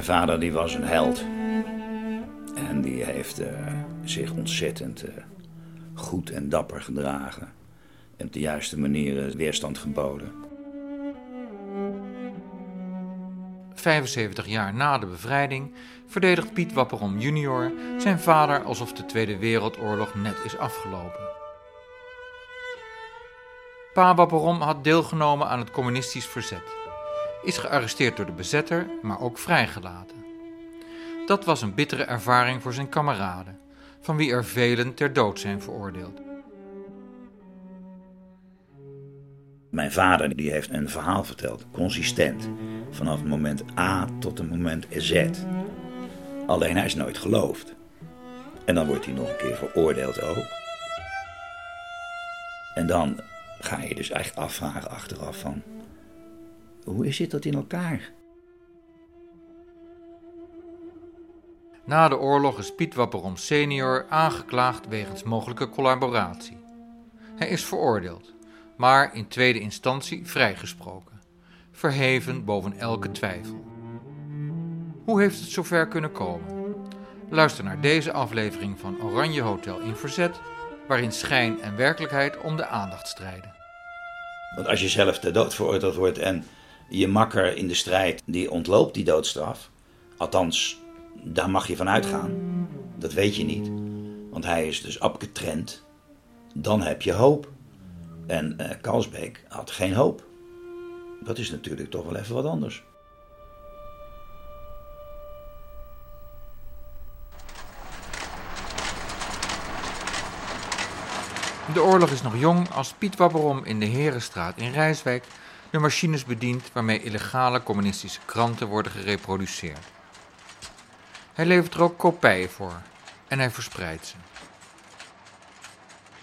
Mijn vader die was een held. En die heeft eh, zich ontzettend eh, goed en dapper gedragen. En op de juiste manier weerstand geboden. 75 jaar na de bevrijding verdedigt Piet Wapperom junior zijn vader alsof de Tweede Wereldoorlog net is afgelopen. Pa Wapperom had deelgenomen aan het communistisch verzet, is gearresteerd door de bezetter, maar ook vrijgelaten. Dat was een bittere ervaring voor zijn kameraden, van wie er velen ter dood zijn veroordeeld. Mijn vader die heeft een verhaal verteld, consistent, vanaf het moment A tot het moment Z. Alleen hij is nooit geloofd. En dan wordt hij nog een keer veroordeeld ook. En dan ga je dus eigenlijk afvragen achteraf van... Hoe zit dat in elkaar? Na de oorlog is Piet Wapperom senior aangeklaagd wegens mogelijke collaboratie. Hij is veroordeeld, maar in tweede instantie vrijgesproken, verheven boven elke twijfel. Hoe heeft het zover kunnen komen? Luister naar deze aflevering van Oranje Hotel in Verzet, waarin schijn en werkelijkheid om de aandacht strijden. Want als je zelf ter dood veroordeeld wordt en je makker in de strijd die ontloopt die doodstraf, althans daar mag je van uitgaan, dat weet je niet, want hij is dus abgetrend, dan heb je hoop. En Kalsbeek had geen hoop. Dat is natuurlijk toch wel even wat anders. De oorlog is nog jong als Piet Wabberom in de Herenstraat in Rijswijk de machines bedient waarmee illegale communistische kranten worden gereproduceerd. Hij levert er ook kopijen voor en hij verspreidt ze.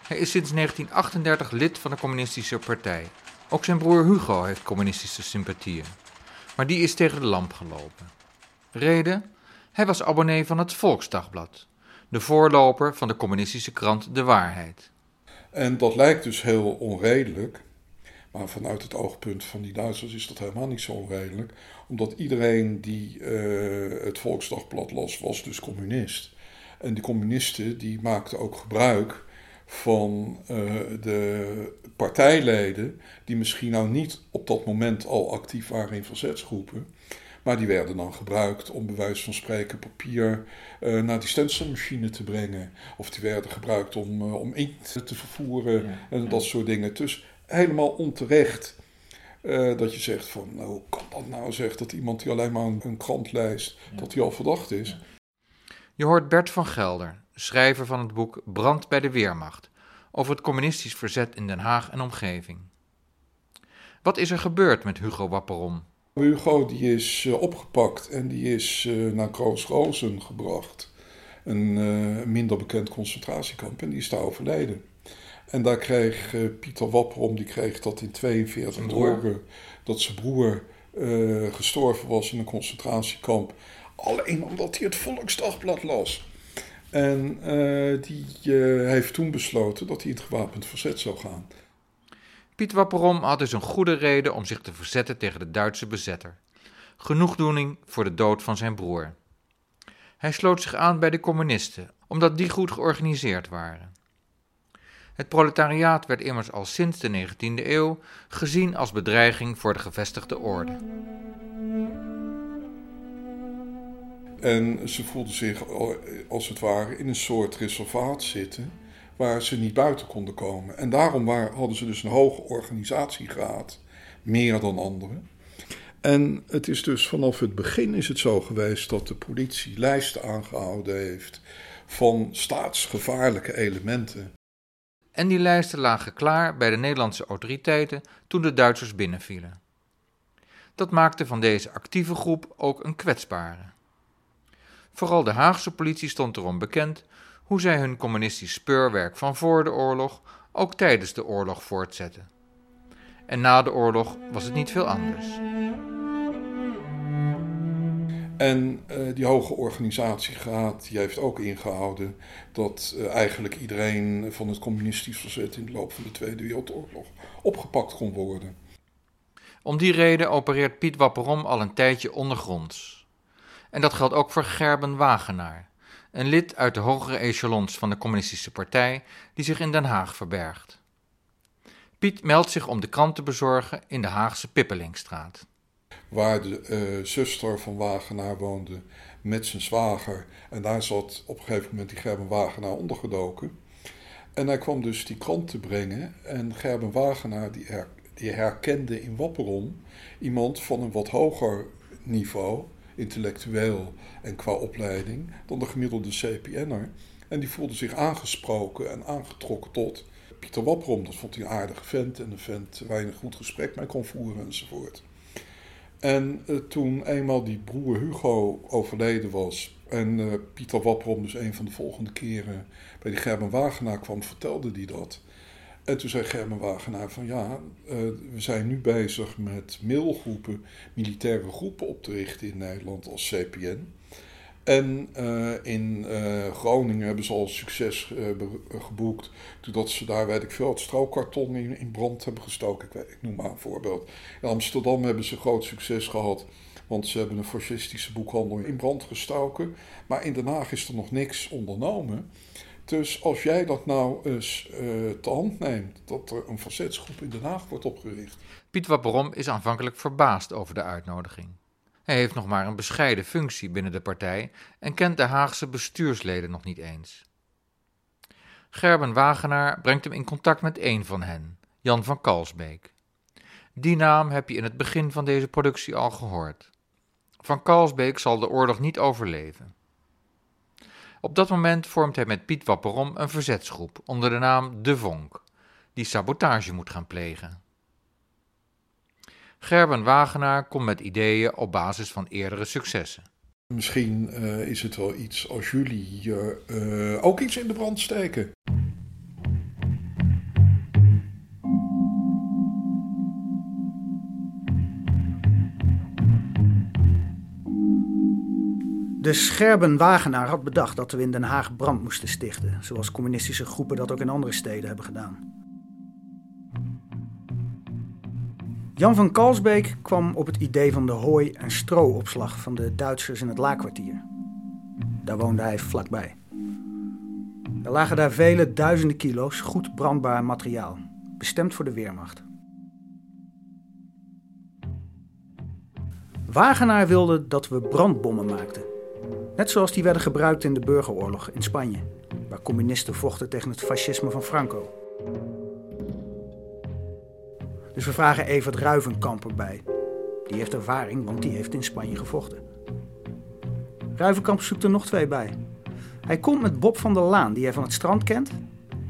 Hij is sinds 1938 lid van de Communistische Partij. Ook zijn broer Hugo heeft communistische sympathieën. Maar die is tegen de lamp gelopen. Reden? Hij was abonnee van het Volksdagblad, de voorloper van de communistische krant De Waarheid. En dat lijkt dus heel onredelijk. Maar vanuit het oogpunt van die Duitsers is dat helemaal niet zo onredelijk. Omdat iedereen die uh, het Volksdagblad las, was dus communist. En die communisten die maakten ook gebruik van uh, de partijleden... die misschien nou niet op dat moment al actief waren in verzetsgroepen... Maar die werden dan gebruikt om bij wijze van spreken papier uh, naar die stencilmachine te brengen. Of die werden gebruikt om, uh, om inkt te vervoeren en dat soort dingen. Dus helemaal onterecht uh, dat je zegt van, nou, hoe kan dat nou zeg, dat iemand die alleen maar een, een krant leest, dat hij al verdacht is. Je hoort Bert van Gelder, schrijver van het boek Brand bij de Weermacht, over het communistisch verzet in Den Haag en omgeving. Wat is er gebeurd met Hugo Wapperom? Hugo die is uh, opgepakt en die is uh, naar Kroos-Rozen gebracht. Een minder bekend concentratiekamp en die is daar overleden. En daar kreeg Pieter Wapperom, die kreeg dat in 42 te horen, dat zijn broer gestorven was in een concentratiekamp. Alleen omdat hij het Volksdagblad las. En die heeft toen besloten dat hij in het gewapend verzet zou gaan. Piet Wapperom had dus een goede reden om zich te verzetten tegen de Duitse bezetter. Genoegdoening voor de dood van zijn broer. Hij sloot zich aan bij de communisten, omdat die goed georganiseerd waren. Het proletariaat werd immers al sinds de 19e eeuw gezien als bedreiging voor de gevestigde orde. En ze voelden zich als het ware in een soort reservaat zitten waar ze niet buiten konden komen. En daarom hadden ze dus een hoge organisatiegraad, meer dan anderen. En het is dus vanaf het begin is het zo geweest dat de politie lijsten aangehouden heeft van staatsgevaarlijke elementen. En die lijsten lagen klaar bij de Nederlandse autoriteiten toen de Duitsers binnenvielen. Dat maakte van deze actieve groep ook een kwetsbare. Vooral de Haagse politie stond erom bekend hoe zij hun communistisch speurwerk van voor de oorlog ook tijdens de oorlog voortzetten. En na de oorlog was het niet veel anders. En uh, die hoge organisatiegraad die heeft ook ingehouden dat uh, eigenlijk iedereen van het communistisch verzet in de loop van de Tweede Wereldoorlog opgepakt kon worden. Om die reden opereert Piet Wapperom al een tijdje ondergronds. En dat geldt ook voor Gerben Wagenaar, een lid uit de hogere echelons van de Communistische Partij die zich in Den Haag verbergt. Piet meldt zich om de krant te bezorgen in de Haagse Pippelingstraat. Waar de uh, zuster van Wagenaar woonde met zijn zwager. En daar zat op een gegeven moment die Gerben Wagenaar ondergedoken. En hij kwam dus die krant te brengen. En Gerben Wagenaar die, die herkende in Wapperon iemand van een wat hoger niveau, intellectueel en qua opleiding, dan de gemiddelde CPN'er. En die voelde zich aangesproken en aangetrokken tot Pieter Wapperom. Dat vond hij een aardige vent en een vent waar je een goed gesprek mee kon voeren enzovoort. En uh, toen eenmaal die broer Hugo overleden was en uh, Pieter Wapperom dus een van de volgende keren bij die Gerben Wagenaar kwam, vertelde hij dat. En toen zei Gerben Wagenaar van ja, uh, we zijn nu bezig met mailgroepen, militaire groepen op te richten in Nederland als CPN. En uh, in uh, Groningen hebben ze al succes uh, geboekt. Doordat ze daar, weet ik veel, het strookkarton in, in brand hebben gestoken. Ik, weet, ik, noem maar een voorbeeld. In Amsterdam hebben ze groot succes gehad. Want ze hebben een fascistische boekhandel in brand gestoken. Maar in Den Haag is er nog niks ondernomen. Dus als jij dat nou eens te hand neemt, dat er een verzetsgroep in Den Haag wordt opgericht. Piet Wapperom is aanvankelijk verbaasd over de uitnodiging. Hij heeft nog maar een bescheiden functie binnen de partij en kent de Haagse bestuursleden nog niet eens. Gerben Wagenaar brengt hem in contact met één van hen, Jan van Kalsbeek. Die naam heb je in het begin van deze productie al gehoord. Van Kalsbeek zal de oorlog niet overleven. Op dat moment vormt hij met Piet Wapperom een verzetsgroep onder de naam De Vonk, die sabotage moet gaan plegen. Gerben Wagenaar komt met ideeën op basis van eerdere successen. Misschien uh, is het wel iets als jullie uh, ook iets in de brand steken. De Scherben Wagenaar had bedacht dat we in Den Haag brand moesten stichten, zoals communistische groepen dat ook in andere steden hebben gedaan. Jan van Kalsbeek kwam op het idee van de hooi- en stroopslag van de Duitsers in het Laakkwartier. Daar woonde hij vlakbij. Er lagen daar vele duizenden kilo's goed brandbaar materiaal, bestemd voor de Weermacht. Wagenaar wilde dat we brandbommen maakten. Net zoals die werden gebruikt in de burgeroorlog in Spanje, waar communisten vochten tegen het fascisme van Franco. Dus we vragen Evert Ruivenkamp erbij. Die heeft ervaring, want die heeft in Spanje gevochten. Ruivenkamp zoekt er nog twee bij. Hij komt met Bob van der Laan, die hij van het strand kent.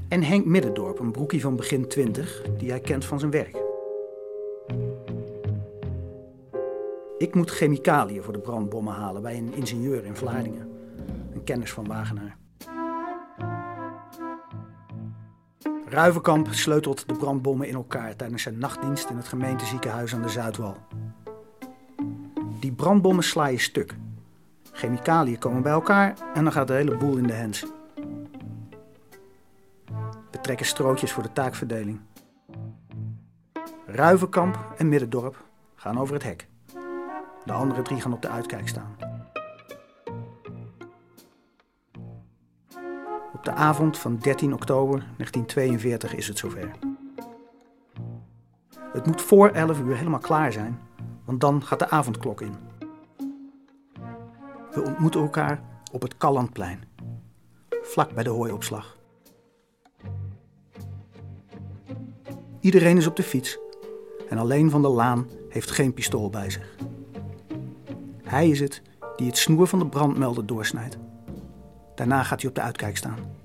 En Henk Middendorp, een broekie van begin 20, die hij kent van zijn werk. Ik moet chemicaliën voor de brandbommen halen bij een ingenieur in Vlaardingen. Een kennis van Wagenaar. Ruivenkamp sleutelt de brandbommen in elkaar tijdens zijn nachtdienst in het gemeenteziekenhuis aan de Zuidwal. Die brandbommen sla je stuk. Chemicaliën komen bij elkaar en dan gaat de hele boel in de hens. We trekken strootjes voor de taakverdeling. Ruivenkamp en Middendorp gaan over het hek. De andere drie gaan op de uitkijk staan. De avond van 13 oktober 1942 is het zover. Het moet voor 11 uur helemaal klaar zijn, want dan gaat de avondklok in. We ontmoeten elkaar op het Kallandplein, vlak bij de hooiopslag. Iedereen is op de fiets en alleen Van der Laan heeft geen pistool bij zich. Hij is het die het snoer van de brandmelder doorsnijdt. Daarna gaat hij op de uitkijk staan.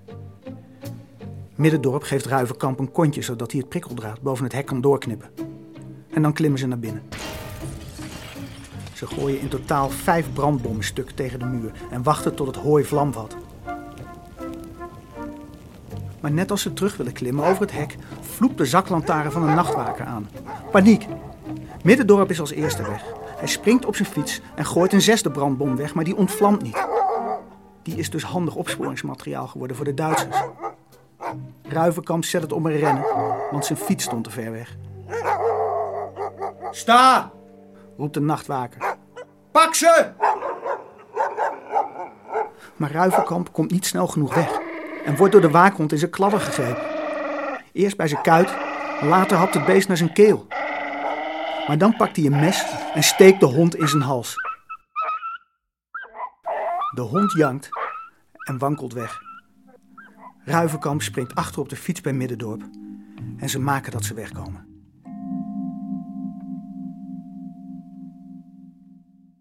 Middendorp geeft Ruivenkamp een kontje zodat hij het prikkeldraad boven het hek kan doorknippen. En dan klimmen ze naar binnen. Ze gooien in totaal vijf brandbommen stuk tegen de muur en wachten tot het hooi vlam vat. Maar net als ze terug willen klimmen over het hek, vloept de zaklantaarn van een nachtwaker aan. Paniek! Middendorp is als eerste weg. Hij springt op zijn fiets en gooit een zesde brandbom weg, maar die ontvlamt niet. Die is dus handig opsporingsmateriaal geworden voor de Duitsers. Ruivenkamp zet het om een rennen, want zijn fiets stond te ver weg. Sta! roept de nachtwaker. Pak ze! Maar Ruivenkamp komt niet snel genoeg weg en wordt door de waakhond in zijn kladder gegrepen. Eerst bij zijn kuit, later hapt het beest naar zijn keel. Maar dan pakt hij een mes en steekt de hond in zijn hals. De hond jankt en wankelt weg. Ruivenkamp springt achter op de fiets bij Middendorp en ze maken dat ze wegkomen.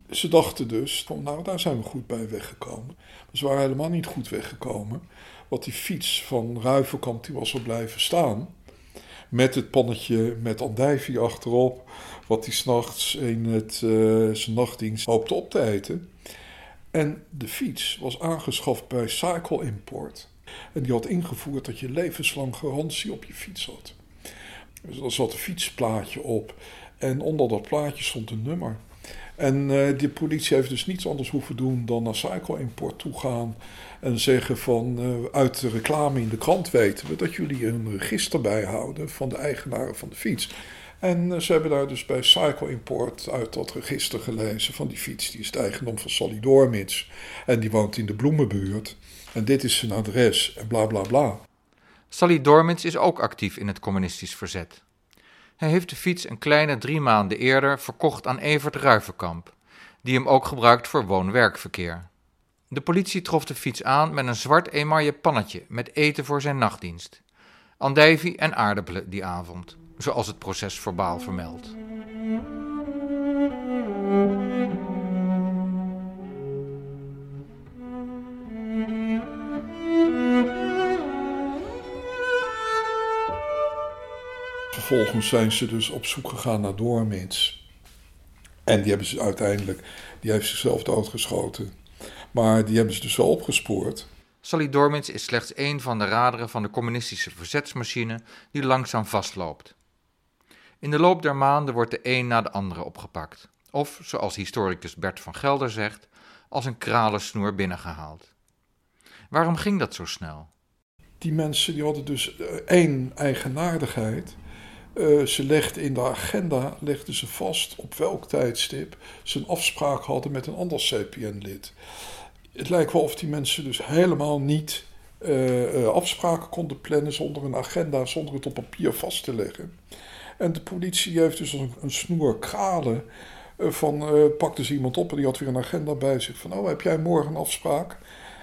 Ze dachten dus, van, nou daar zijn we goed bij weggekomen. Maar ze waren helemaal niet goed weggekomen. Want die fiets van Ruivenkamp die was er blijven staan. Met het pannetje met andijvie achterop. Wat hij s'nachts in het, uh, zijn nachtdienst hoopte op te eten. En de fiets was aangeschaft bij Cycle Import. En die had ingevoerd dat je levenslang garantie op je fiets had. Dus er zat een fietsplaatje op. En onder dat plaatje stond een nummer. En uh, de politie heeft dus niets anders hoeven doen dan naar Cycle Import toe gaan. En zeggen van uh, uit de reclame in de krant weten we dat jullie een register bijhouden van de eigenaren van de fiets. En uh, ze hebben daar dus bij Cycle Import uit dat register gelezen van die fiets. Die is het eigendom van Sally Dormits. En die woont in de Bloemenbuurt. En dit is zijn adres en bla bla bla. Sally Dormits is ook actief in het communistisch verzet. Hij heeft de fiets een kleine drie maanden eerder verkocht aan Evert Ruivenkamp, die hem ook gebruikt voor woon-werkverkeer. De politie trof de fiets aan met een zwart emaille pannetje met eten voor zijn nachtdienst. Andijvie en aardappelen die avond, zoals het proces verbaal vermeldt. Vervolgens zijn ze dus op zoek gegaan naar Doormins. En die hebben ze uiteindelijk, die heeft zichzelf doodgeschoten. Maar die hebben ze dus wel opgespoord. Sally Dormins is slechts één van de raderen van de communistische verzetsmachine die langzaam vastloopt. In de loop der maanden wordt de een na de andere opgepakt. Of, zoals historicus Bert van Gelder zegt, als een kralensnoer binnengehaald. Waarom ging dat zo snel? Die mensen die hadden dus eh, één eigenaardigheid. Uh, ze legden in de agenda legden ze vast op welk tijdstip ze een afspraak hadden met een ander CPN-lid. Het lijkt wel of die mensen dus helemaal niet uh, afspraken konden plannen zonder een agenda, zonder het op papier vast te leggen. En de politie heeft dus een, snoer kralen van pakte ze iemand op en die had weer een agenda bij zich van oh heb jij morgen een afspraak?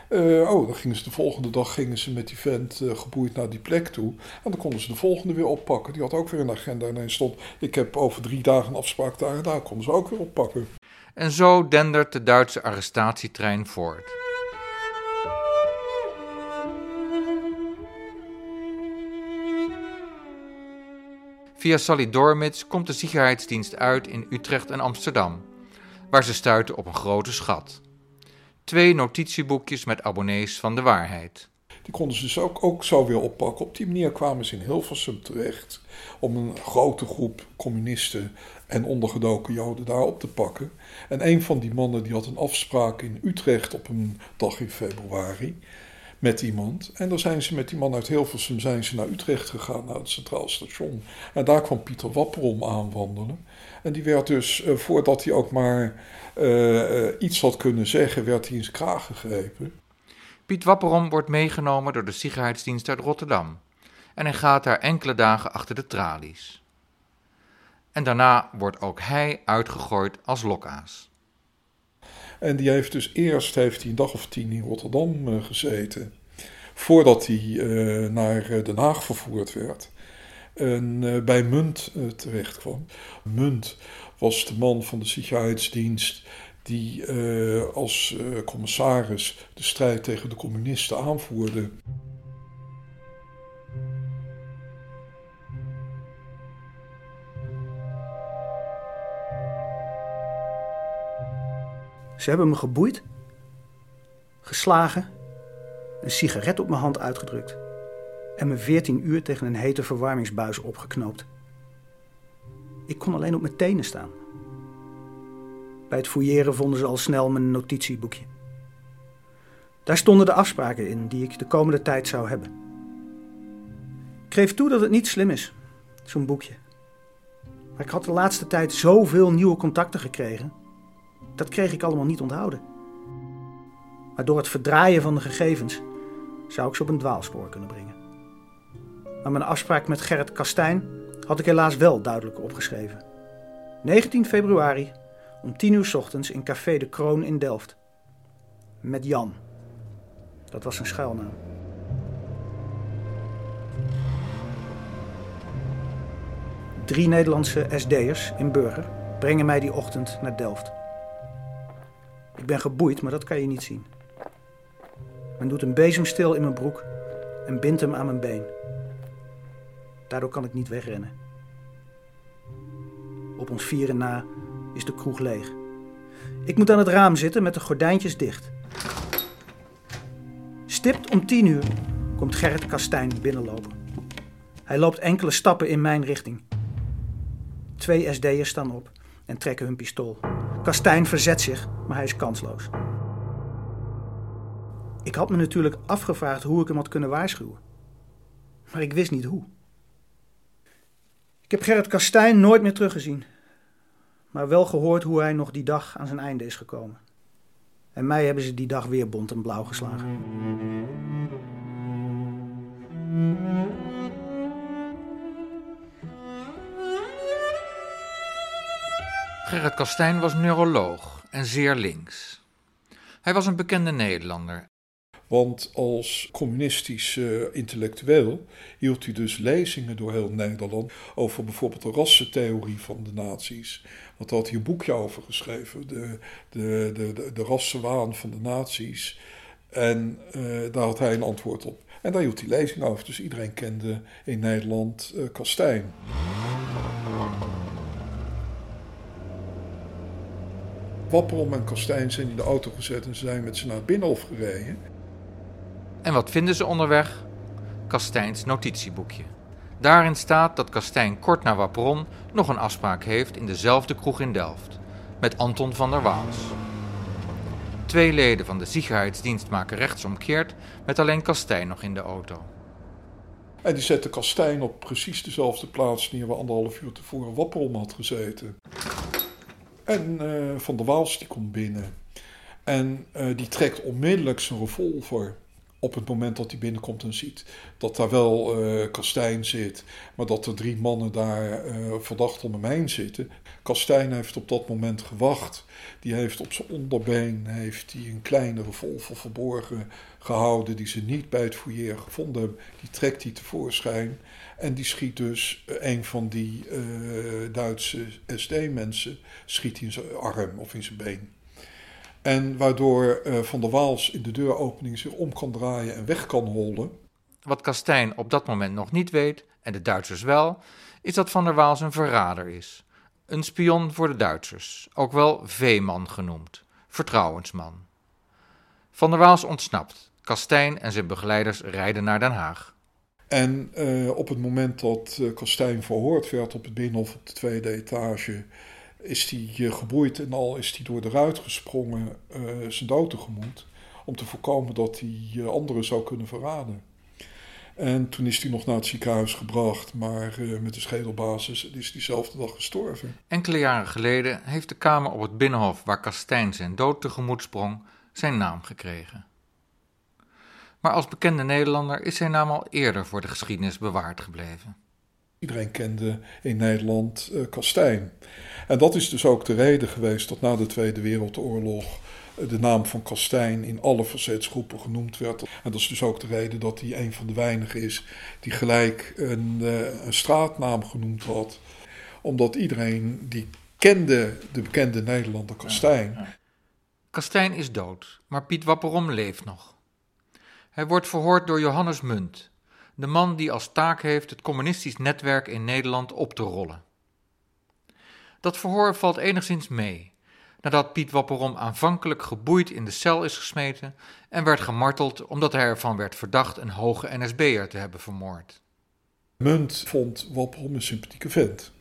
Uh, oh, dan gingen ze de volgende dag gingen ze met die vent uh, geboeid naar die plek toe. En dan konden ze de volgende weer oppakken. Die had ook weer een agenda. En stond, ik heb over drie dagen een afspraak daar. Daar konden ze ook weer oppakken. En zo dendert de Duitse arrestatietrein voort. Via Sally Dormits komt de Sicherheidsdienst uit in Utrecht en Amsterdam, waar ze stuiten op een grote schat twee notitieboekjes met abonnees van de waarheid. Die konden ze dus ook, ook zo weer oppakken. Op die manier kwamen ze in Hilversum terecht om een grote groep communisten en ondergedoken Joden daar op te pakken. En een van die mannen die had een afspraak in Utrecht op een dag in februari met iemand. En dan zijn ze met die man uit Hilversum zijn ze naar Utrecht gegaan, naar het Centraal Station. En daar kwam Pieter Wapperom aanwandelen. En die werd dus, uh, voordat hij ook maar uh, uh, iets had kunnen zeggen, werd hij in zijn kraag gegrepen. Piet Wapperom wordt meegenomen door de Sicherheidsdienst uit Rotterdam. En hij gaat daar enkele dagen achter de tralies. En daarna wordt ook hij uitgegooid als lokaas. En die heeft dus eerst heeft hij een dag of tien in Rotterdam uh, gezeten. Voordat hij uh, naar Den Haag vervoerd werd. En bij Munt terecht kwam. Munt was de man van de Sicherheidsdienst die als commissaris de strijd tegen de communisten aanvoerde. Ze hebben me geboeid, geslagen, een sigaret op mijn hand uitgedrukt en me 14 uur tegen een hete verwarmingsbuis opgeknoopt. Ik kon alleen op mijn tenen staan. Bij het fouilleren vonden ze al snel mijn notitieboekje. Daar stonden de afspraken in die ik de komende tijd zou hebben. Ik geef toe dat het niet slim is, zo'n boekje. Maar ik had de laatste tijd zoveel nieuwe contacten gekregen dat kreeg ik allemaal niet onthouden. Maar door het verdraaien van de gegevens zou ik ze op een dwaalspoor kunnen brengen. Maar mijn afspraak met Gerrit Kastijn had ik helaas wel duidelijk opgeschreven. 19 februari om 10 uur ochtends in Café de Kroon in Delft. Met Jan. Dat was zijn schuilnaam. Drie Nederlandse SD'ers in Burger brengen mij die ochtend naar Delft. Ik ben geboeid, maar dat kan je niet zien. Men doet een bezemstil in mijn broek en bindt hem aan mijn been. Daardoor kan ik niet wegrennen. Op ons vieren na is de kroeg leeg. Ik moet aan het raam zitten met de gordijntjes dicht. Stipt om tien uur komt Gerrit Kastijn binnenlopen. Hij loopt enkele stappen in mijn richting. Twee SD'ers staan op en trekken hun pistool. Kastijn verzet zich, maar hij is kansloos. Ik had me natuurlijk afgevraagd hoe ik hem had kunnen waarschuwen. Maar ik wist niet hoe. Ik heb Gerrit Kastijn nooit meer teruggezien. Maar wel gehoord hoe hij nog die dag aan zijn einde is gekomen. En mij hebben ze die dag weer bont en blauw geslagen. Gerrit Kastijn was neuroloog en zeer links. Hij was een bekende Nederlander. Want als communistische intellectueel hield hij dus lezingen door heel Nederland over bijvoorbeeld de rassentheorie van de nazi's. Want daar had hij een boekje over geschreven, de, de, de, de, de rassenwaan van de nazi's. En uh, daar had hij een antwoord op. En daar hield hij lezingen over. Dus iedereen kende in Nederland uh, Kastijn. Wapperom en Kastijn zijn in de auto gezet en ze zijn met ze naar het Binnenhof gereden. En wat vinden ze onderweg? Kastijns notitieboekje. Daarin staat dat Kastijn kort na Wapperon nog een afspraak heeft in dezelfde kroeg in Delft met Anton van der Waals. Twee leden van de Sicherheidsdienst maken rechtsomkeerd met alleen Kastijn nog in de auto. En die zette Kastijn op precies dezelfde plaats neer waar anderhalf uur tevoren Wapperom had gezeten. En uh, Van der Waals die komt binnen. En uh, die trekt onmiddellijk zijn revolver op het moment dat hij binnenkomt en ziet dat daar wel uh, Kastijn zit, maar dat er drie mannen daar uh, verdacht hem heen zitten. Kastijn heeft op dat moment gewacht. Die heeft op zijn onderbeen heeft hij een kleine revolver verborgen gehouden die ze niet bij het fouilleren gevonden hebben. Die trekt hij tevoorschijn en die schiet dus een van die uh, Duitse SD-mensen schiet in zijn arm of in zijn been. En waardoor uh, Van der Waals in de deuropening zich om kan draaien en weg kan hollen. Wat Kastijn op dat moment nog niet weet, en de Duitsers wel, is dat Van der Waals een verrader is. Een spion voor de Duitsers, ook wel Veeman genoemd, vertrouwensman. Van der Waals ontsnapt. Kastijn en zijn begeleiders rijden naar Den Haag. En uh, op het moment dat uh, Kastijn verhoord werd op het binnenhof op de tweede etage, is hij geboeid en al is hij door de ruit gesprongen zijn dood tegemoet. Om te voorkomen dat hij anderen zou kunnen verraden. En toen is hij nog naar het ziekenhuis gebracht, maar uh, met de schedelbasis is diezelfde dag gestorven. Enkele jaren geleden heeft de kamer op het Binnenhof waar Kastijn zijn dood tegemoet sprong, zijn naam gekregen. Maar als bekende Nederlander is zijn naam al eerder voor de geschiedenis bewaard gebleven. Iedereen kende in Nederland uh, Kastijn. En dat is dus ook de reden geweest dat na de Tweede Wereldoorlog de naam van Kastijn in alle verzetsgroepen genoemd werd. En dat is dus ook de reden dat hij een van de weinigen is die gelijk een, uh, een straatnaam genoemd had. Omdat iedereen die kende de bekende Nederlander Kastijn. Kastijn is dood, maar Piet Wapperom leeft nog. Hij wordt verhoord door Johannes Munt, de man die als taak heeft het communistisch netwerk in Nederland op te rollen. Dat verhoor valt enigszins mee, nadat Piet Wapperom aanvankelijk geboeid in de cel is gesmeten en werd gemarteld omdat hij ervan werd verdacht een hoge NSB'er te hebben vermoord. Munt vond Wapperom een sympathieke vent.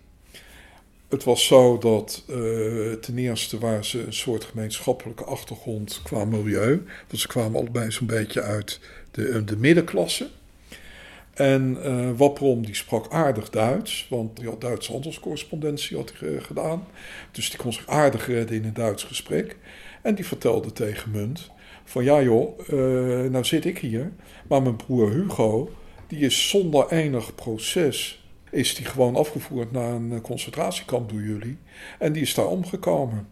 Het was zo dat uh, ten eerste waren ze een soort gemeenschappelijke achtergrond qua milieu. Want ze kwamen allebei zo'n beetje uit de, de middenklasse. En uh, Wapperom die sprak aardig Duits, want die had Duitse handelscorrespondentie had uh, gedaan. Dus die kon zich aardig redden in een Duits gesprek. En die vertelde tegen Munt van ja joh, uh, nou zit ik hier, maar mijn broer Hugo, die is zonder enig proces, is die gewoon afgevoerd naar een concentratiekamp door jullie. En die is daar omgekomen.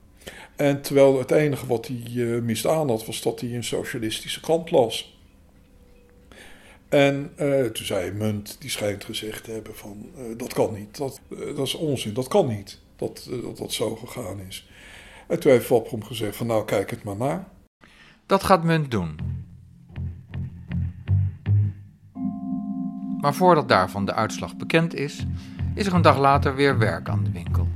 En terwijl het enige wat hij misdaan had, was dat hij een socialistische krant las. En uh, toen zei Munt, die schijnt gezegd te hebben van, uh, dat kan niet, dat, dat is onzin, dat kan niet, dat, dat dat zo gegaan is. En toen heeft Waprom gezegd van, nou kijk het maar na. Dat gaat Munt doen. Maar voordat daarvan de uitslag bekend is, is er een dag later weer werk aan de winkel.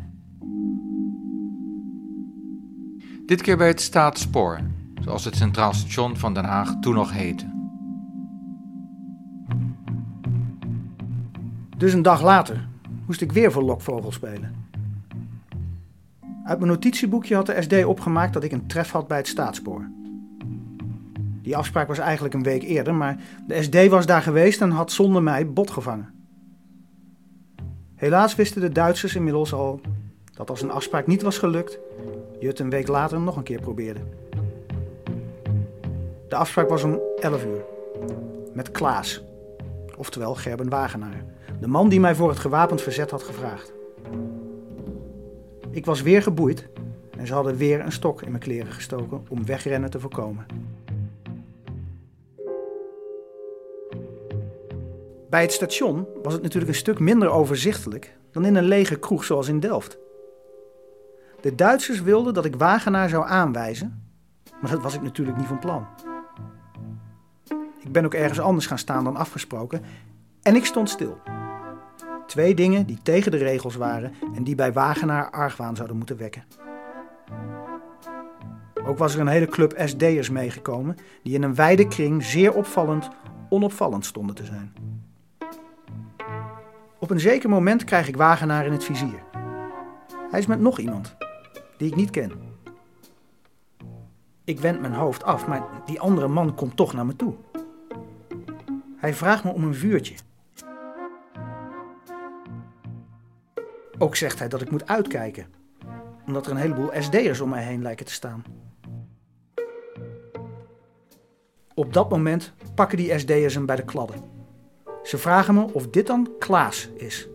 Dit keer bij het Staatsspoor, zoals het Centraal Station van Den Haag toen nog heette. Dus een dag later moest ik weer voor Lokvogel spelen. Uit mijn notitieboekje had de SD opgemaakt dat ik een tref had bij het Staatsspoor. Die afspraak was eigenlijk een week eerder, maar de SD was daar geweest en had zonder mij bot gevangen. Helaas wisten de Duitsers inmiddels al dat als een afspraak niet was gelukt, je het een week later nog een keer probeerde. De afspraak was om 11 uur. Met Klaas, oftewel Gerben Wagenaar, de man die mij voor het gewapend verzet had gevraagd. Ik was weer geboeid en ze hadden weer een stok in mijn kleren gestoken om wegrennen te voorkomen. Bij het station was het natuurlijk een stuk minder overzichtelijk dan in een lege kroeg zoals in Delft. De Duitsers wilden dat ik Wagenaar zou aanwijzen, maar dat was ik natuurlijk niet van plan. Ik ben ook ergens anders gaan staan dan afgesproken en ik stond stil. Twee dingen die tegen de regels waren en die bij Wagenaar argwaan zouden moeten wekken. Ook was er een hele club SD'ers meegekomen die in een wijde kring zeer opvallend onopvallend stonden te zijn. Op een zeker moment krijg ik Wagenaar in het vizier. Hij is met nog iemand die ik niet ken. Ik wend mijn hoofd af, maar die andere man komt toch naar me toe. Hij vraagt me om een vuurtje. Ook zegt hij dat ik moet uitkijken, omdat er een heleboel SD'ers om mij heen lijken te staan. Op dat moment pakken die SD'ers hem bij de kladden. Ze vragen me of dit dan Klaas is.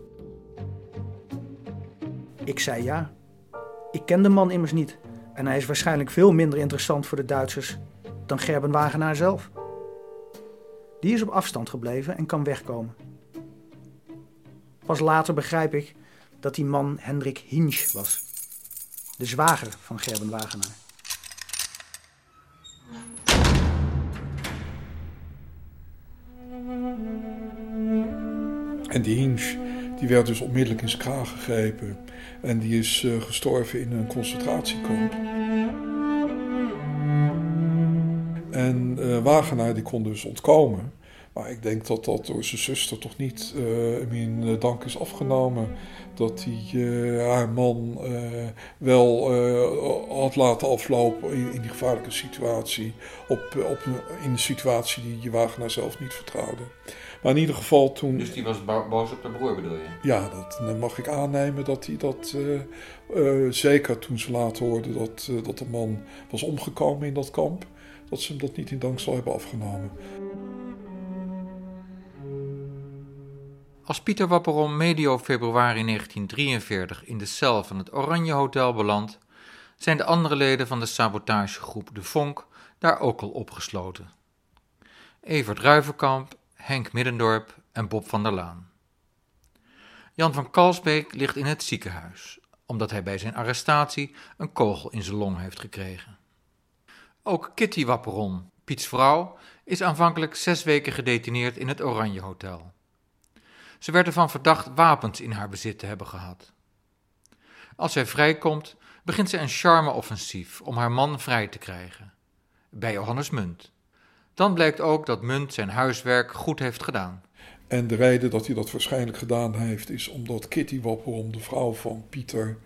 Ik zei ja. Ik ken de man immers niet en hij is waarschijnlijk veel minder interessant voor de Duitsers dan Gerben Wagenaar zelf. Die is op afstand gebleven en kan wegkomen. Pas later begrijp ik dat die man Hendrik Hinsch was, de zwager van Gerben Wagenaar. En die Hinsch die werd dus onmiddellijk in zijn kraag gegrepen en die is uh, gestorven in een concentratiekamp. En uh, Wagenaar die kon dus ontkomen. Maar ik denk dat dat door zijn zuster toch niet uh, in dank is afgenomen. Dat hij uh, haar man uh, wel had laten aflopen in, in, die gevaarlijke situatie. Op, op, in een situatie die je Wagenaar zelf niet vertrouwde. Maar in ieder geval toen... Dus die was boos op de broer bedoel je? Ja, dat, dan mag ik aannemen dat hij dat... zeker toen ze later hoorden dat, dat de man was omgekomen in dat kamp. Dat ze hem dat niet in dank zal hebben afgenomen. Als Pieter Wapperom medio februari 1943 in de cel van het Oranje Hotel belandt, zijn de andere leden van de sabotagegroep De Vonk daar ook al opgesloten. Evert Ruivenkamp, Henk Middendorp en Bob van der Laan. Jan van Kalsbeek ligt in het ziekenhuis, omdat hij bij zijn arrestatie een kogel in zijn long heeft gekregen. Ook Kitty Wapperon, Piets vrouw, is aanvankelijk zes weken gedetineerd in het Oranje Hotel. Ze werd ervan verdacht wapens in haar bezit te hebben gehad. Als zij vrijkomt, begint ze een charme-offensief om haar man vrij te krijgen. Bij Johannes Munt. Dan blijkt ook dat Munt zijn huiswerk goed heeft gedaan. En de reden dat hij dat waarschijnlijk gedaan heeft, is omdat Kitty Wapperon, de vrouw van Pieter,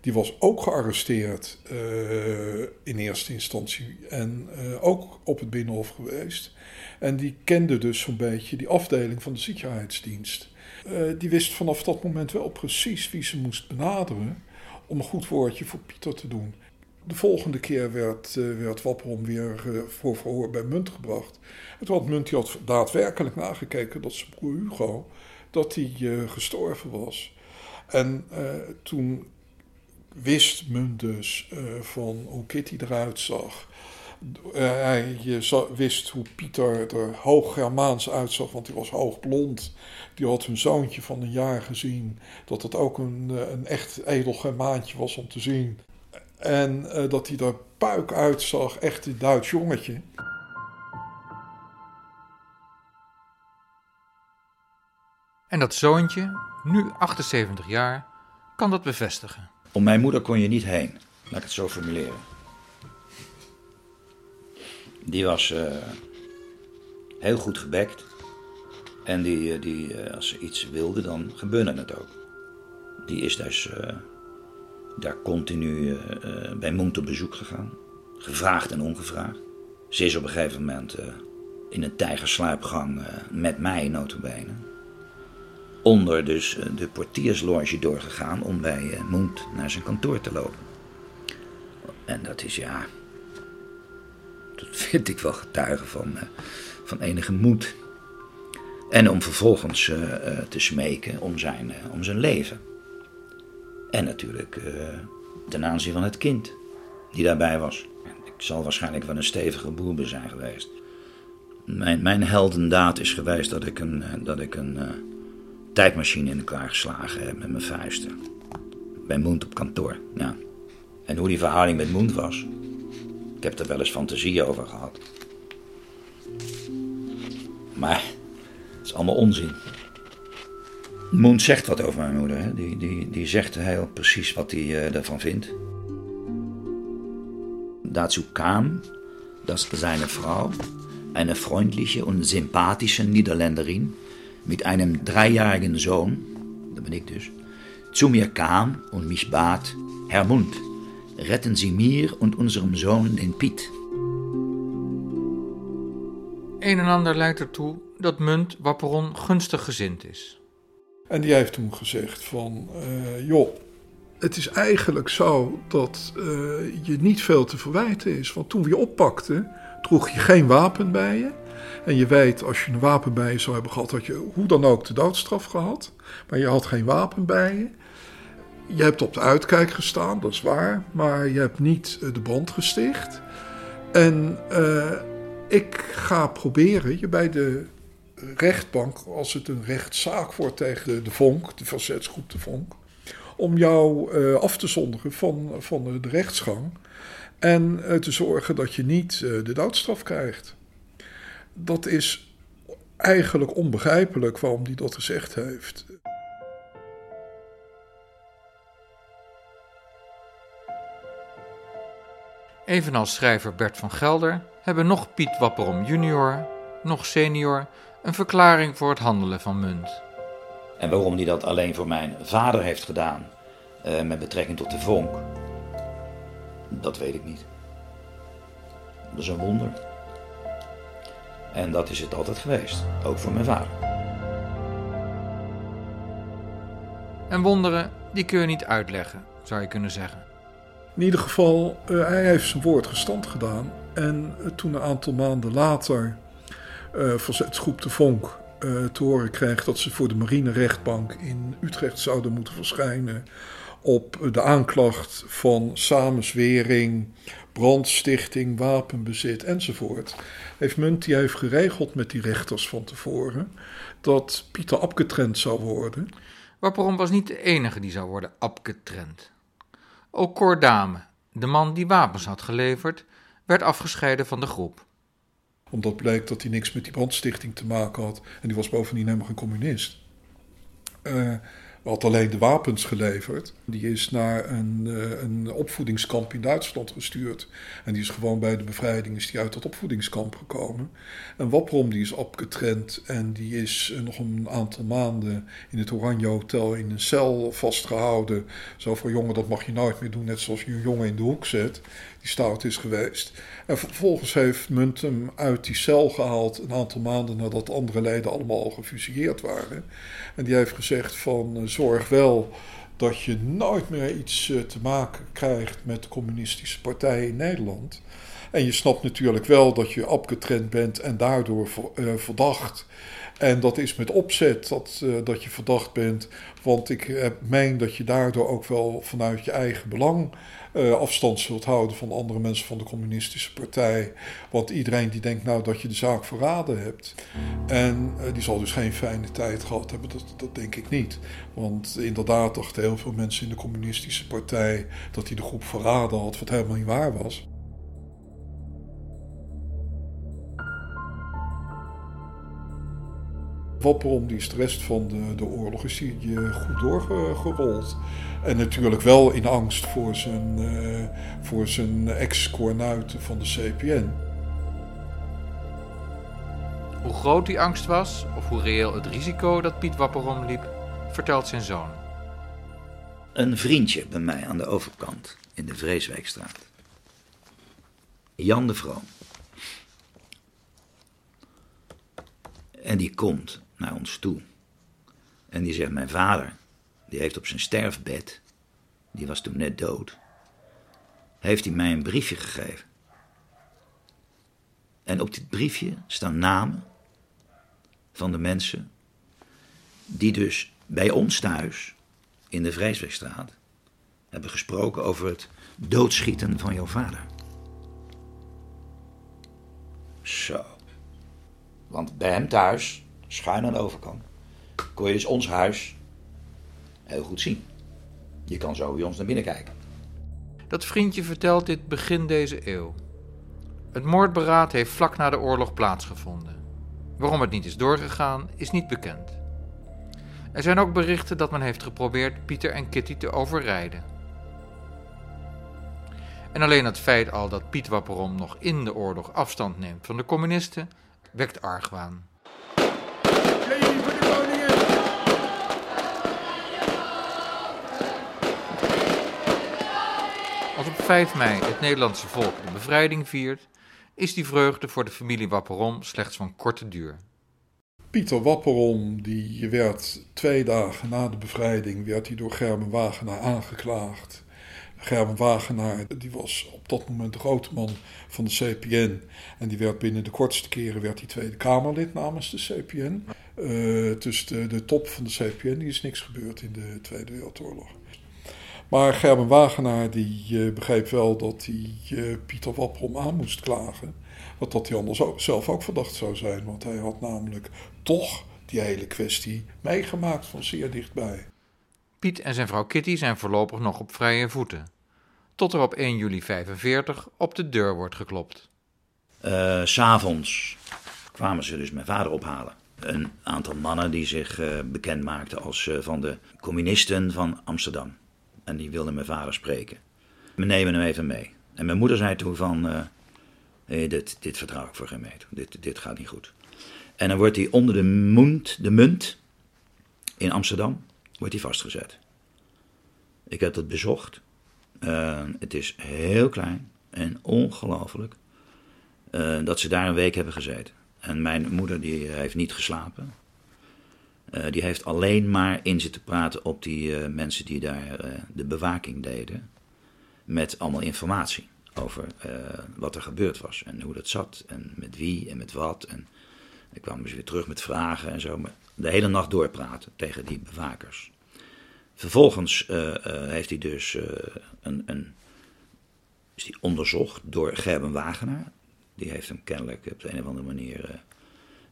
die was ook gearresteerd uh, in eerste instantie en uh, ook op het Binnenhof geweest. En die kende dus zo'n beetje die afdeling van de ziekenheidsdienst. Uh, die wist vanaf dat moment wel precies wie ze moest benaderen om een goed woordje voor Pieter te doen. De volgende keer werd, uh, werd Wapperom weer uh, voor verhoor bij Munt gebracht. Had Munt die had daadwerkelijk nagekeken dat zijn broer Hugo dat hij gestorven was. En toen wist Munt dus van hoe Kitty eruit zag. Hij wist hoe Pieter er hoog Germaans uitzag, want hij was hoog blond. Die had hun zoontje van een jaar gezien. Dat het ook een, een echt edel Germaantje was om te zien. En uh, dat hij er puik uitzag, echt een Duits jongetje. En dat zoontje, nu 78 jaar, kan dat bevestigen. Om mijn moeder kon je niet heen, laat ik het zo formuleren. Die was uh, heel goed gebekt. En die, die, uh, als ze iets wilde, dan gebeurde het ook. Die is dus daar continu bij Moent op bezoek gegaan. Gevraagd en ongevraagd. Ze is op een gegeven moment in een tijgersluipgang met mij notabene. Onder dus de portiersloge doorgegaan om bij Moent naar zijn kantoor te lopen. En dat is ja... Dat vind ik wel getuige van, van enige moed. En om vervolgens te smeken om zijn, om zijn leven. En natuurlijk uh, ten aanzien van het kind die daarbij was. Ik zal waarschijnlijk wel een stevige boerbe zijn geweest. Mijn, mijn heldendaad is geweest dat ik een, eh, dat ik een tijdmachine in elkaar geslagen heb met mijn vuisten. Bij Moent op kantoor, ja. En hoe die verhouding met Moent was. Ik heb er wel eens fantasie over gehad. Maar het is allemaal onzin. Moon zegt wat over mijn moeder. Hè? Die, die, die zegt heel precies wat hij uh, ervan vindt. Dazu kam, dass seine Frau, eine freundliche und sympathische Niederländerin mit einem dreijährigen Sohn, dat ben ik dus, zu mir kam und mich bat, Herr Mund, retten Sie mir und unserem Sohn den Piet. Een en ander leidt ertoe dat Munt Wapperon gunstig gezind is. En die heeft toen gezegd van, uh, joh, het is eigenlijk zo dat uh, je niet veel te verwijten is. Want toen we je oppakten, droeg je geen wapen bij je. En je weet, als je een wapen bij je zou hebben gehad, had je hoe dan ook de doodstraf gehad. Maar je had geen wapen bij je. Je hebt op de uitkijk gestaan, dat is waar. Maar je hebt niet de brand gesticht. En uh, ik ga proberen je bij de rechtbank, als het een rechtszaak wordt tegen de, de Vonk, de verzetsgroep de Vonk, om jou uh, af te zonderen van, van de rechtsgang en te zorgen dat je niet de doodstraf krijgt. Dat is eigenlijk onbegrijpelijk waarom hij dat gezegd heeft. Evenals schrijver Bert van Gelder hebben nog Piet Wapperom junior, nog senior een verklaring voor het handelen van Munt. En waarom hij dat alleen voor mijn vader heeft gedaan, uh, met betrekking tot de vonk, dat weet ik niet. Dat is een wonder. En dat is het altijd geweest, ook voor mijn vader. En wonderen, die kun je niet uitleggen, zou je kunnen zeggen. In ieder geval, uh, hij heeft zijn woord gestand gedaan. En uh, toen een aantal maanden later uh, verzetsgroep De Vonk te horen kreeg dat ze voor de marinerechtbank in Utrecht zouden moeten verschijnen op de aanklacht van samenzwering, brandstichting, wapenbezit enzovoort. Heeft Munt die heeft geregeld met die rechters van tevoren dat Pieter abgetrend zou worden. Wapperom was niet de enige die zou worden abgetrend. Ook Cor Dame, de man die wapens had geleverd, werd afgescheiden van de groep omdat bleek dat hij niks met die brandstichting te maken had. En die was bovendien helemaal geen communist. Uh, had alleen de wapens geleverd. Die is naar een, uh, een opvoedingskamp in Duitsland gestuurd. En die is gewoon bij de bevrijding is die uit dat opvoedingskamp gekomen. En Waprom die is opgetrend en die is nog een aantal maanden in het Oranje Hotel in een cel vastgehouden. Zo voor jongen, dat mag je nooit meer doen, net zoals je een jongen in de hoek zet die stout is geweest. En vervolgens heeft Munt hem uit die cel gehaald een aantal maanden nadat andere leden allemaal al gefusilleerd waren. En die heeft gezegd van eh, zorg wel dat je nooit meer iets eh, te maken krijgt met de communistische partijen in Nederland. En je snapt natuurlijk wel dat je abgetrend bent en daardoor eh, verdacht. En dat is met opzet dat, uh, dat je verdacht bent. Want ik uh, meen dat je daardoor ook wel vanuit je eigen belang uh, afstand zult houden van andere mensen van de communistische partij. Want iedereen die denkt nou dat je de zaak verraden hebt. En die zal dus geen fijne tijd gehad hebben, dat, dat denk ik niet. Want inderdaad dachten heel veel mensen in de communistische partij dat hij de groep verraden had, wat helemaal niet waar was. Wapperom die is de rest van de, de oorlog is die, goed doorgerold. En natuurlijk wel in angst voor zijn, uh, voor zijn ex-kornuiten van de CPN. Hoe groot die angst was, of hoe reëel het risico dat Piet Wapperom liep, vertelt zijn zoon. Een vriendje bij mij aan de overkant in de Vreeswijkstraat. Jan de Vroom. En die komt naar ons toe. En die zegt: Mijn vader, die heeft op zijn sterfbed, die was toen net dood, heeft hij mij een briefje gegeven. En op dit briefje staan namen van de mensen die dus bij ons thuis in de Vreeswegstraat hebben gesproken over het doodschieten van jouw vader. Zo. Want bij hem thuis, schuin aan de overkant, kon je dus ons huis heel goed zien. Je kan zo bij ons naar binnen kijken. Dat vriendje vertelt dit begin deze eeuw. Het moordberaad heeft vlak na de oorlog plaatsgevonden. Waarom het niet is doorgegaan, is niet bekend. Er zijn ook berichten dat men heeft geprobeerd Pieter en Kitty te overrijden. En alleen het feit al dat Piet Wapperom nog in de oorlog afstand neemt van de communisten, wekt argwaan. Als op 5 mei het Nederlandse volk de bevrijding viert, is die vreugde voor de familie Wapperom slechts van korte duur. Pieter Wapperom die werd twee dagen na de bevrijding werd hij door Gerben Wagenaar aangeklaagd. Gerben Wagenaar die was op dat moment de grote man van de CPN. En die werd binnen de kortste keren werd hij Tweede Kamerlid namens de CPN. Uh, eh, dus de, de top van de CPN die is niks gebeurd in de Tweede Wereldoorlog. Maar Gerben Wagenaar die uh, begreep wel dat hij uh, Pieter Wapperom aan moest klagen. Want dat hij anders ook, zelf ook verdacht zou zijn. Want hij had namelijk toch die hele kwestie meegemaakt van zeer dichtbij. Piet en zijn vrouw Kitty zijn voorlopig nog op vrije voeten. Tot er op 1 juli 45 op de deur wordt geklopt. Uh, S'avonds kwamen ze dus mijn vader ophalen. Een aantal mannen die zich uh, bekend maakten als uh, van de communisten van Amsterdam. En die wilden mijn vader spreken. We nemen hem even mee. En mijn moeder zei toen van, hey, dit, dit vertrouw ik voor geen meter. Dit, dit gaat niet goed. En dan wordt hij onder de munt, de in Amsterdam wordt hij vastgezet. Ik heb dat bezocht. Uh, het is heel klein en ongelooflijk uh, dat ze daar een week hebben gezeten. En mijn moeder die heeft niet geslapen. Uh, die heeft alleen maar in zitten praten op die uh, mensen die daar uh, de bewaking deden. Met allemaal informatie over wat er gebeurd was en hoe dat zat en met wie en met wat. En ik kwam dus weer terug met vragen en zo. Maar de hele nacht doorpraten tegen die bewakers. Vervolgens heeft hij dus een, een, is die onderzocht door Gerben Wagenaar. Die heeft hem kennelijk op de een of andere manier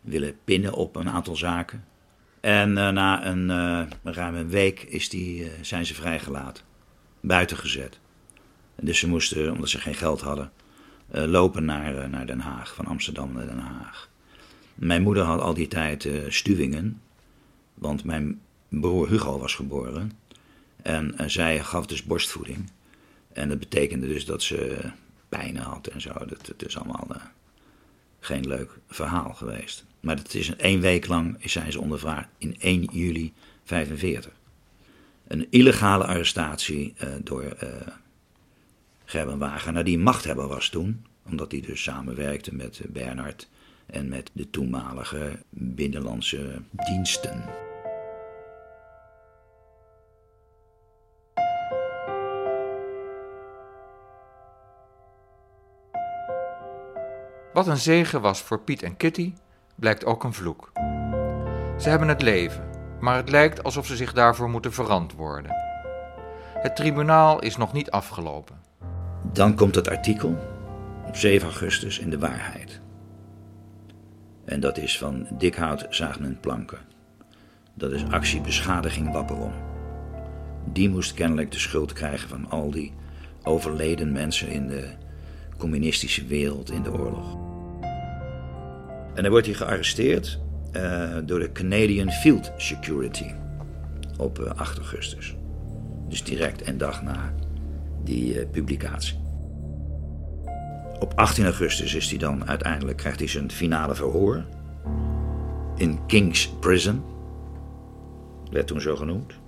willen pinnen op een aantal zaken. En uh, na een uh, ruim week is die, uh, zijn ze vrijgelaten, buiten gezet. En dus ze moesten, omdat ze geen geld hadden, lopen naar, naar Den Haag, van Amsterdam naar Den Haag. Mijn moeder had al die tijd stuwingen, want mijn broer Hugo was geboren. En zij gaf dus borstvoeding. En dat betekende dus dat ze pijn had en zo. Dat, het is allemaal geen leuk verhaal geweest. Maar het is één week lang zijn ze ondervraagd in 1 juli 45. Een illegale arrestatie uh, door uh, Gerben Wagenaar, die machthebber was toen, omdat hij dus samenwerkte met Bernhard en met de toenmalige binnenlandse diensten. Wat een zegen was voor Piet en Kitty, blijkt ook een vloek. Ze hebben het leven, maar het lijkt alsof ze zich daarvoor moeten verantwoorden. Het tribunaal is nog niet afgelopen. Dan komt het artikel op 7 augustus in de waarheid. En dat is van Dikhout Zaagment Planken. Dat is actie beschadiging Wapperom. Die moest kennelijk de schuld krijgen van al die overleden mensen in de communistische wereld in de oorlog. En dan wordt hij gearresteerd uh, door de Canadian Field Security op 8 eh, augustus. Dus direct een dag na die uh, publicatie. Op 18 augustus is hij dan uiteindelijk krijgt hij zijn finale verhoor in King's Prison. Werd toen zo genoemd.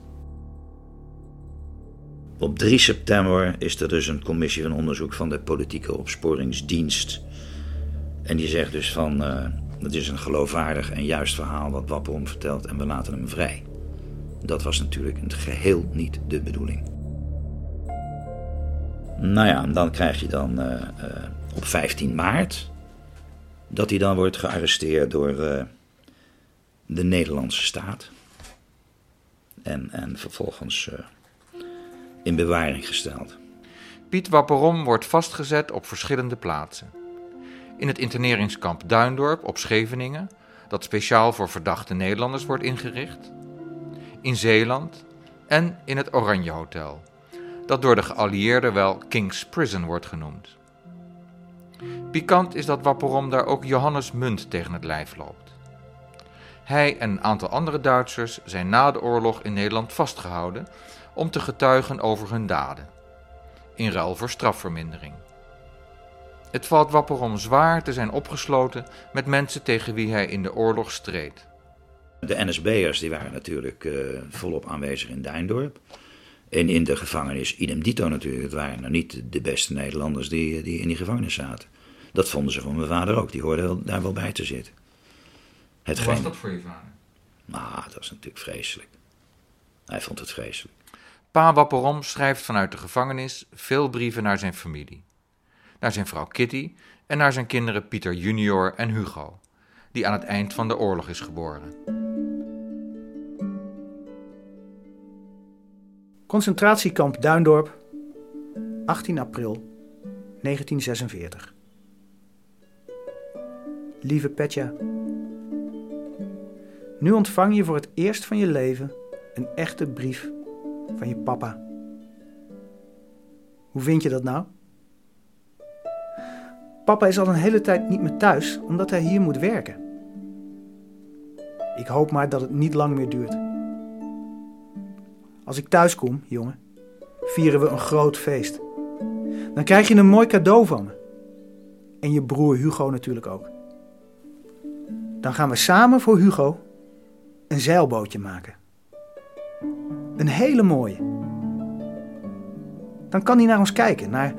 Op 3 september is er dus een commissie van onderzoek van de politieke opsporingsdienst. En die zegt dus van, uh, het is een geloofwaardig en juist verhaal wat Wapperom vertelt en we laten hem vrij. Dat was natuurlijk in het geheel niet de bedoeling. Nou ja, dan krijg je dan uh, uh, op 15 maart dat hij dan wordt gearresteerd door de Nederlandse staat. En, en vervolgens in bewaring gesteld. Piet Wapperom wordt vastgezet op verschillende plaatsen. In het interneringskamp Duindorp op Scheveningen, dat speciaal voor verdachte Nederlanders wordt ingericht. In Zeeland en in het Oranje Hotel, dat door de geallieerden wel King's Prison wordt genoemd. Pikant is dat Wapperom daar ook Johannes Munt tegen het lijf loopt. Hij en een aantal andere Duitsers zijn na de oorlog in Nederland vastgehouden om te getuigen over hun daden, in ruil voor strafvermindering. Het valt Wapperom zwaar te zijn opgesloten met mensen tegen wie hij in de oorlog streed. De NSB'ers die waren natuurlijk uh, volop aanwezig in Dijndorp. En in de gevangenis, idem dito natuurlijk. Het waren nou niet de beste Nederlanders die, die in die gevangenis zaten. Dat vonden ze van mijn vader ook. Die hoorden daar wel bij te zitten. Hoe was dat voor je vader? Nou, dat was natuurlijk vreselijk. Hij vond het vreselijk. Pa Wapperom schrijft vanuit de gevangenis veel brieven naar zijn familie. Naar zijn vrouw Kitty en naar zijn kinderen Pieter junior en Hugo, die aan het eind van de oorlog is geboren. Concentratiekamp Duindorp, 18 april 1946. Lieve Petja, nu ontvang je voor het eerst van je leven een echte brief van je papa. Hoe vind je dat nou? Papa is al een hele tijd niet meer thuis omdat hij hier moet werken. Ik hoop maar dat het niet lang meer duurt. Als ik thuis kom, jongen, vieren we een groot feest. Dan krijg je een mooi cadeau van me. En je broer Hugo natuurlijk ook. Dan gaan we samen voor Hugo een zeilbootje maken. Een hele mooie. Dan kan hij naar ons kijken, naar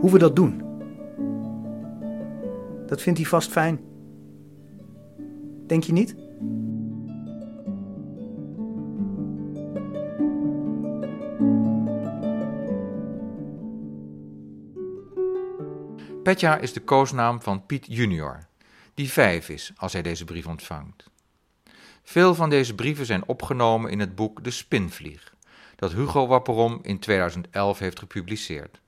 hoe we dat doen. Dat vindt hij vast fijn. Denk je niet? Petja is de koosnaam van Piet junior, die vijf is als hij deze brief ontvangt. Veel van deze brieven zijn opgenomen in het boek De Spinvlieg, dat Hugo Wapperom in 2011 heeft gepubliceerd.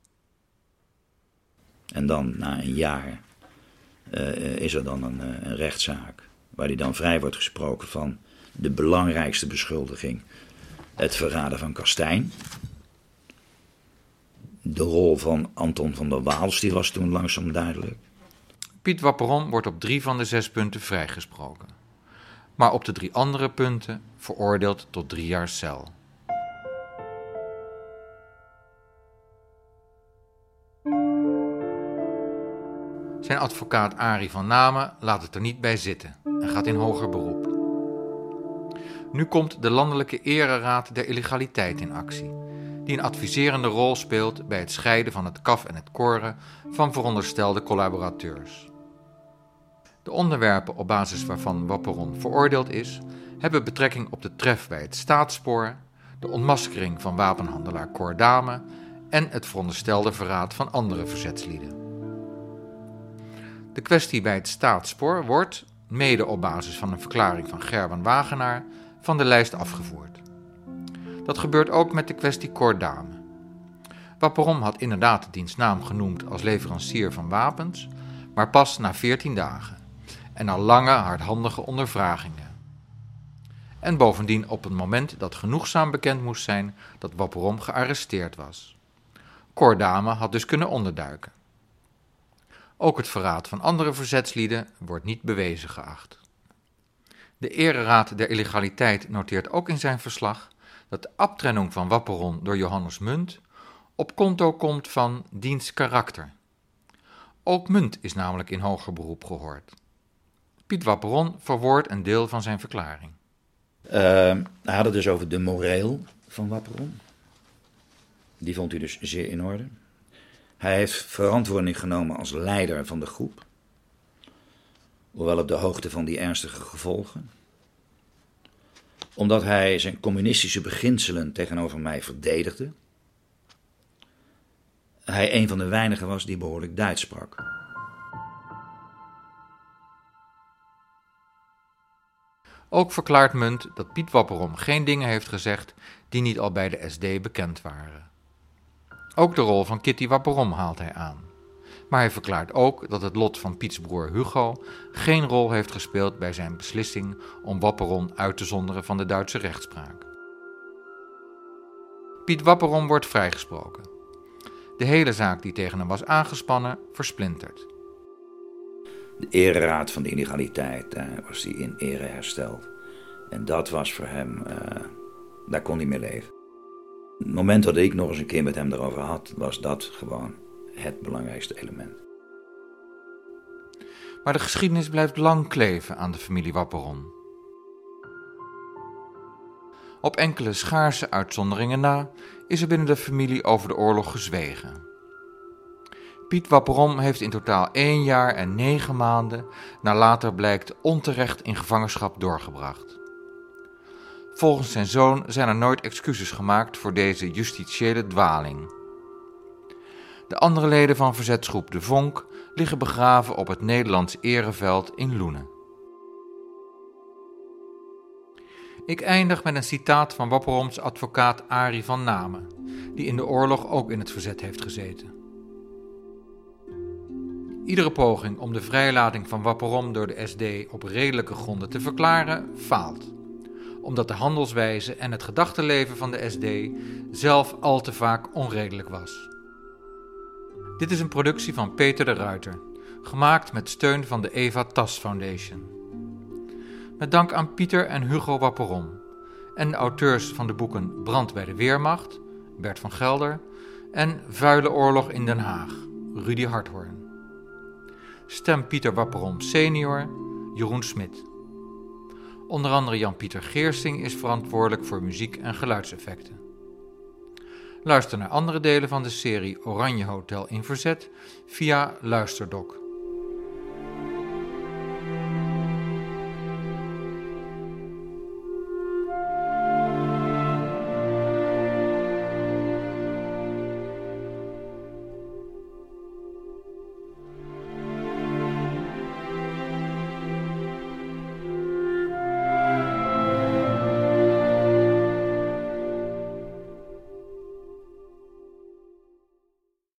En dan na een jaar uh, is er dan een, uh, een, rechtszaak waar hij dan vrij wordt gesproken van de belangrijkste beschuldiging, het verraden van Kastijn. De rol van Anton van der Waals die was toen langzaam duidelijk. Piet Wapperom wordt op drie van de zes punten vrijgesproken maar op de drie andere punten veroordeeld tot drie jaar cel. Zijn advocaat Arie van Namen laat het er niet bij zitten en gaat in hoger beroep. Nu komt de Landelijke Ereraad der Illegaliteit in actie, die een adviserende rol speelt bij het scheiden van het kaf en het koren van veronderstelde collaborateurs. De onderwerpen op basis waarvan Wapperon veroordeeld is, hebben betrekking op de tref bij het staatsspoor, de ontmaskering van wapenhandelaar Cordame en het veronderstelde verraad van andere verzetslieden. De kwestie bij het staatsspoor wordt, mede op basis van een verklaring van Gerben Wagenaar, van de lijst afgevoerd. Dat gebeurt ook met de kwestie Cordame. Wapperom had inderdaad diens naam genoemd als leverancier van wapens, maar pas na 14 dagen en na lange hardhandige ondervragingen. En bovendien op een moment dat genoegzaam bekend moest zijn dat Wapperom gearresteerd was. Cordame had dus kunnen onderduiken. Ook het verraad van andere verzetslieden wordt niet bewezen geacht. De Ereraad der Illegaliteit noteert ook in zijn verslag dat de abtrennung van Wapperon door Johannes Munt op konto komt van diens karakter. Ook Munt is namelijk in hoger beroep gehoord. Piet Wapperon verwoordt een deel van zijn verklaring. Uh, hij had het dus over de moreel van Wapperon. Die vond hij dus zeer in orde. Hij heeft verantwoording genomen als leider van de groep. Hoewel op de hoogte van die ernstige gevolgen. Omdat hij zijn communistische beginselen tegenover mij verdedigde. Hij een van de weinigen was die behoorlijk Duits sprak. Ook verklaart Munt dat Piet Wapperom geen dingen heeft gezegd die niet al bij de SD bekend waren. Ook de rol van Kitty Wapperom haalt hij aan. Maar hij verklaart ook dat het lot van Piets broer Hugo geen rol heeft gespeeld bij zijn beslissing om Wapperom uit te zonderen van de Duitse rechtspraak. Piet Wapperom wordt vrijgesproken. De hele zaak die tegen hem was aangespannen versplintert. De ereraad van de illegaliteit, daar was hij in ere hersteld. En dat was voor hem, uh, daar kon hij mee leven. Het moment dat ik nog eens een keer met hem erover had, was dat gewoon het belangrijkste element. Maar de geschiedenis blijft lang kleven aan de familie Wapperon. Op enkele schaarse uitzonderingen na is er binnen de familie over de oorlog gezwegen. Piet Wapperom heeft in totaal één jaar en negen maanden, naar later blijkt, onterecht in gevangenschap doorgebracht. Volgens zijn zoon zijn er nooit excuses gemaakt voor deze justitiële dwaling. De andere leden van verzetsgroep De Vonk liggen begraven op het Nederlands Ereveld in Loenen. Ik eindig met een citaat van Wapperoms advocaat Arie van Namen, die in de oorlog ook in het verzet heeft gezeten. Iedere poging om de vrijlating van Wapperom door de SD op redelijke gronden te verklaren faalt, omdat de handelswijze en het gedachtenleven van de SD zelf al te vaak onredelijk was. Dit is een productie van Peter de Ruiter, gemaakt met steun van de Eva Tas Foundation. Met dank aan Pieter en Hugo Wapperom en de auteurs van de boeken Brand bij de Weermacht, Bert van Gelder, en Vuile Oorlog in Den Haag, Rudy Harthoorn. Stem Pieter Wapperom senior, Jeroen Smit. Onder andere Jan-Pieter Geersing is verantwoordelijk voor muziek en geluidseffecten. Luister naar andere delen van de serie Oranje Hotel in Verzet via Luisterdoc.